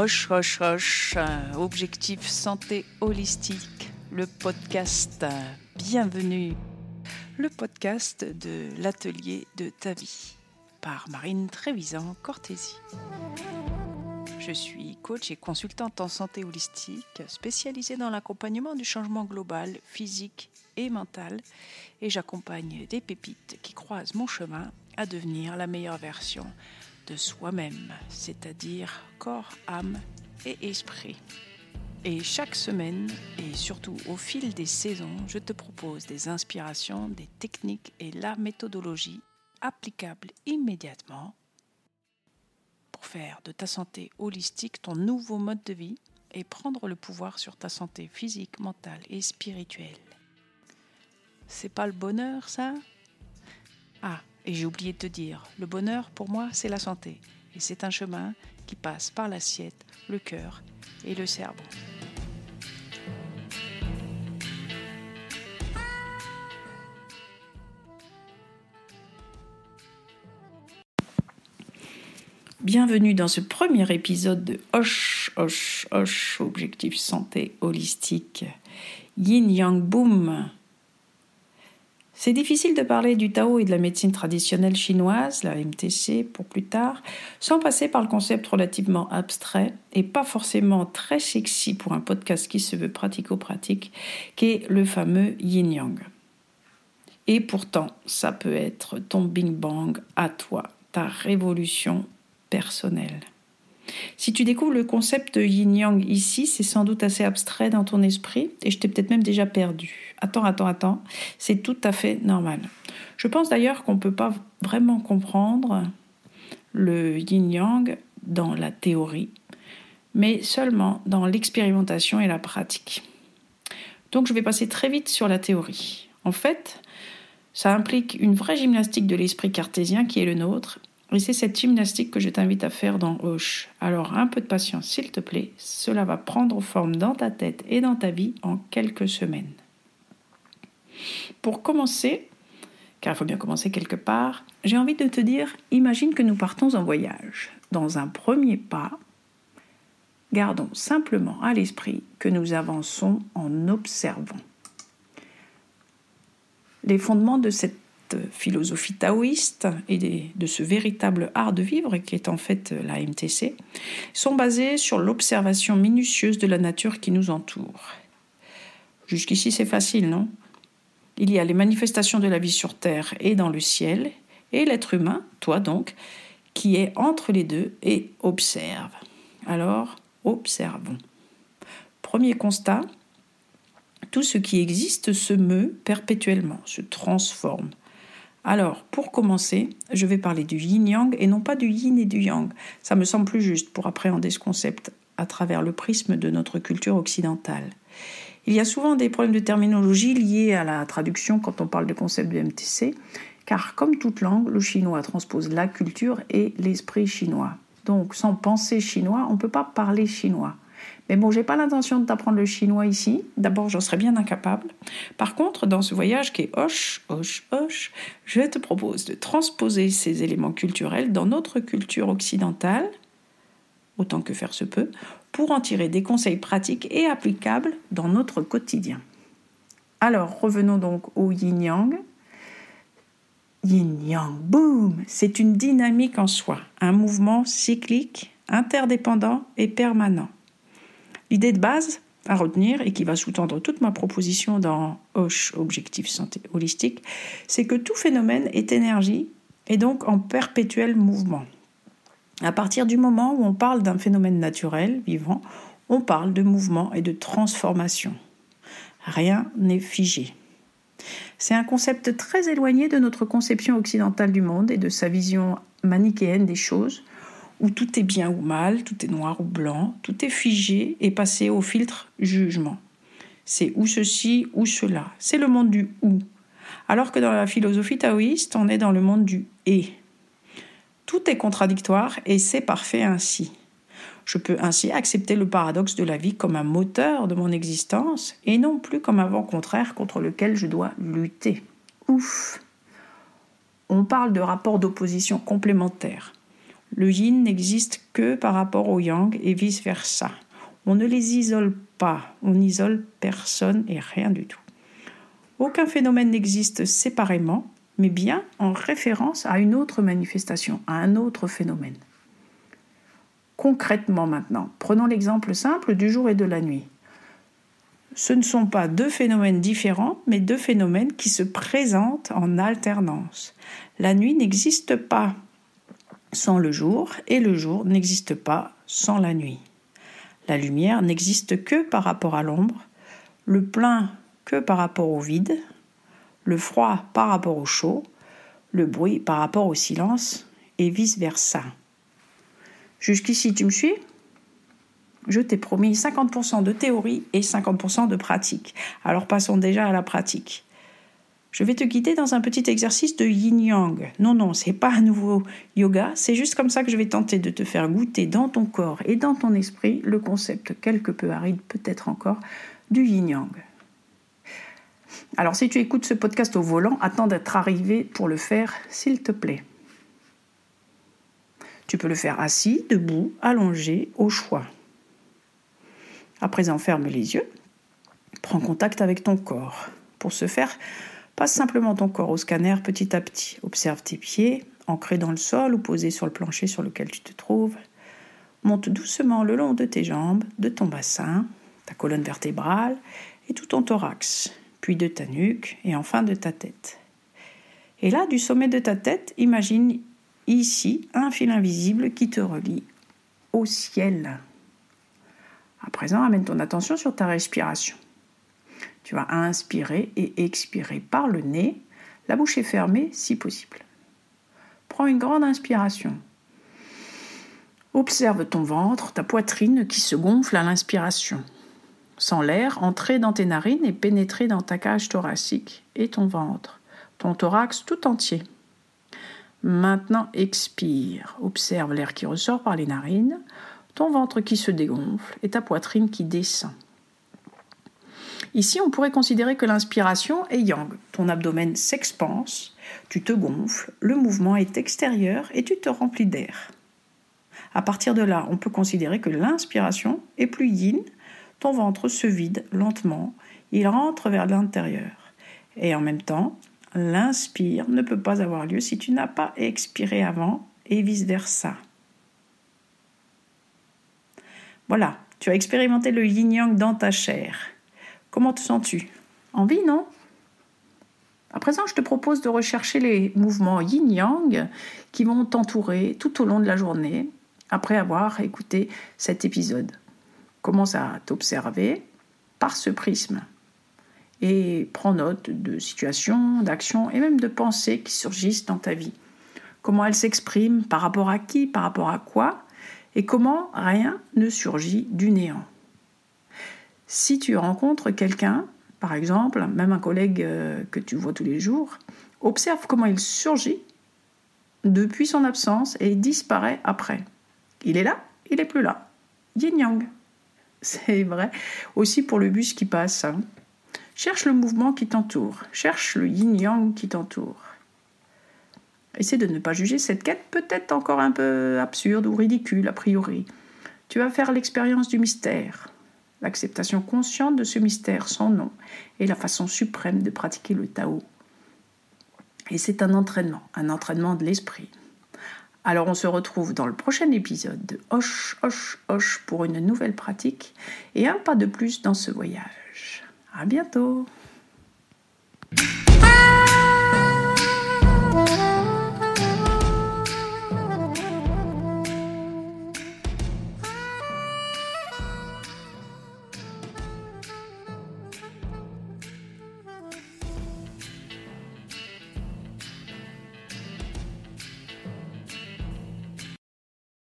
Hoche, hoche, hoche, objectif santé holistique, le podcast. Bienvenue, le podcast de l'atelier de ta vie par Marine Trévisan Cortési. Je suis coach et consultante en santé holistique, spécialisée dans l'accompagnement du changement global, physique et mental, et j'accompagne des pépites qui croisent mon chemin à devenir la meilleure version de soi-même, c'est-à-dire corps, âme et esprit. Et chaque semaine, et surtout au fil des saisons, je te propose des inspirations, des techniques et la méthodologie applicables immédiatement pour faire de ta santé holistique ton nouveau mode de vie et prendre le pouvoir sur ta santé physique, mentale et spirituelle. C'est pas le bonheur, ça? Ah, et j'ai oublié de te dire, le bonheur pour moi, c'est la santé. Et c'est un chemin qui passe par l'assiette, le cœur et le cerveau. Bienvenue dans ce premier épisode de Hoche, Hoche, Hoche, Objectif Santé Holistique. Yin Yang Boom. C'est difficile de parler du Tao et de la médecine traditionnelle chinoise, la MTC pour plus tard, sans passer par le concept relativement abstrait et pas forcément très sexy pour un podcast qui se veut pratico-pratique, qu'est le fameux Yin Yang. Et pourtant, ça peut être ton Bing Bang à toi, ta révolution personnelle. Si tu découvres le concept yin-yang ici, c'est sans doute assez abstrait dans ton esprit et je t'ai peut-être même déjà perdu. Attends, attends, attends, c'est tout à fait normal. Je pense d'ailleurs qu'on ne peut pas vraiment comprendre le yin-yang dans la théorie, mais seulement dans l'expérimentation et la pratique. Donc je vais passer très vite sur la théorie. En fait, ça implique une vraie gymnastique de l'esprit cartésien qui est le nôtre c'est cette gymnastique que je t'invite à faire dans Hoche. Alors un peu de patience s'il te plaît, cela va prendre forme dans ta tête et dans ta vie en quelques semaines. Pour commencer, car il faut bien commencer quelque part, j'ai envie de te dire, imagine que nous partons en voyage. Dans un premier pas, gardons simplement à l'esprit que nous avançons en observant. Les fondements de cette philosophie taoïste et de ce véritable art de vivre qui est en fait la MTC, sont basés sur l'observation minutieuse de la nature qui nous entoure. Jusqu'ici c'est facile, non? Il y a les manifestations de la vie sur Terre et dans le ciel, et l'être humain, toi donc, qui est entre les deux et observe. Alors, observons. Premier constat, tout ce qui existe se meut perpétuellement, se transforme, alors, pour commencer, je vais parler du yin-yang et non pas du yin et du yang. Ça me semble plus juste pour appréhender ce concept à travers le prisme de notre culture occidentale. Il y a souvent des problèmes de terminologie liés à la traduction quand on parle de concept de MTC, car comme toute langue, le chinois transpose la culture et l'esprit chinois. Donc, sans penser chinois, on ne peut pas parler chinois. Mais bon, j'ai pas l'intention de t'apprendre le chinois ici. D'abord, j'en serais bien incapable. Par contre, dans ce voyage qui est hoche, hoche, hoche, je te propose de transposer ces éléments culturels dans notre culture occidentale, autant que faire se peut, pour en tirer des conseils pratiques et applicables dans notre quotidien. Alors, revenons donc au yin-yang. Yin-yang, boum C'est une dynamique en soi, un mouvement cyclique, interdépendant et permanent. L'idée de base à retenir et qui va sous-tendre toute ma proposition dans Hoche Objectif Santé Holistique, c'est que tout phénomène est énergie et donc en perpétuel mouvement. À partir du moment où on parle d'un phénomène naturel, vivant, on parle de mouvement et de transformation. Rien n'est figé. C'est un concept très éloigné de notre conception occidentale du monde et de sa vision manichéenne des choses, où tout est bien ou mal, tout est noir ou blanc, tout est figé et passé au filtre jugement. C'est ou ceci ou cela. C'est le monde du ou. Alors que dans la philosophie taoïste, on est dans le monde du et. Tout est contradictoire et c'est parfait ainsi. Je peux ainsi accepter le paradoxe de la vie comme un moteur de mon existence et non plus comme un vent contraire contre lequel je dois lutter. Ouf On parle de rapports d'opposition complémentaires Le yin n'existe que par rapport au yang et vice-versa. On ne les isole pas, on n'isole personne et rien du tout. Aucun phénomène n'existe séparément, mais bien en référence à une autre manifestation, à un autre phénomène. Concrètement maintenant, prenons l'exemple simple du jour et de la nuit. Ce ne sont pas deux phénomènes différents, mais deux phénomènes qui se présentent en alternance. La nuit n'existe pas sans le jour et le jour n'existe pas sans la nuit. La lumière n'existe que par rapport à l'ombre, le plein que par rapport au vide, le froid par rapport au chaud, le bruit par rapport au silence, et vice-versa. Jusqu'ici, tu me suis? Je t'ai promis 50% de théorie et 50% de pratique. Alors passons déjà à la pratique. Je vais te guider dans un petit exercice de yin-yang. Non, non, c'est pas un nouveau yoga, c'est juste comme ça que je vais tenter de te faire goûter dans ton corps et dans ton esprit le concept quelque peu aride, peut-être encore, du yin-yang. Alors si tu écoutes ce podcast au volant, attends d'être arrivé pour le faire, s'il te plaît. Tu peux le faire assis, debout, allongé, au choix. À présent, ferme les yeux. Prends contact avec ton corps. Pour ce faire, Passe simplement ton corps au scanner petit à petit. Observe tes pieds, ancrés dans le sol ou posés sur le plancher sur lequel tu te trouves. Monte doucement le long de tes jambes, de ton bassin, ta colonne vertébrale et tout ton thorax, puis de ta nuque et enfin de ta tête. Et là, du sommet de ta tête, imagine ici un fil invisible qui te relie au ciel. À présent, amène ton attention sur ta respiration. Tu vas inspirer et expirer par le nez, la bouche est fermée si possible. Prends une grande inspiration. Observe ton ventre, ta poitrine qui se gonfle à l'inspiration. Sens l'air entrer dans tes narines et pénétrer dans ta cage thoracique et ton ventre, ton thorax tout entier. Maintenant expire. Observe l'air qui ressort par les narines, ton ventre qui se dégonfle et ta poitrine qui descend. Ici, on pourrait considérer que l'inspiration est yang. Ton abdomen s'expanse, tu te gonfles, le mouvement est extérieur et tu te remplis d'air. À partir de là, on peut considérer que l'inspiration est plus yin, ton ventre se vide lentement, il rentre vers l'intérieur. Et en même temps, l'inspire ne peut pas avoir lieu si tu n'as pas expiré avant et vice-versa. Voilà, tu as expérimenté le yin-yang dans ta chair. Comment te sens-tu? Envie, non? À présent, je te propose de rechercher les mouvements yin-yang qui vont t'entourer tout au long de la journée après avoir écouté cet épisode. Commence à t'observer par ce prisme et prends note de situations, d'actions et même de pensées qui surgissent dans ta vie. Comment elles s'expriment, par rapport à qui, par rapport à quoi, et comment rien ne surgit du néant. Si tu rencontres quelqu'un, par exemple, même un collègue euh, que tu vois tous les jours, observe comment il surgit depuis son absence et disparaît après. Il est là, il est plus là. Yin yang. C'est vrai aussi pour le bus qui passe. Hein. Cherche le mouvement qui t'entoure, cherche le yin yang qui t'entoure. Essaie de ne pas juger cette quête peut-être encore un peu absurde ou ridicule a priori. Tu vas faire l'expérience du mystère, L'acceptation consciente de ce mystère sans nom est la façon suprême de pratiquer le Tao. Et c'est un entraînement, un entraînement de l'esprit. Alors on se retrouve dans le prochain épisode de Hoche, Hoche, Hoche pour une nouvelle pratique et un pas de plus dans ce voyage. À bientôt!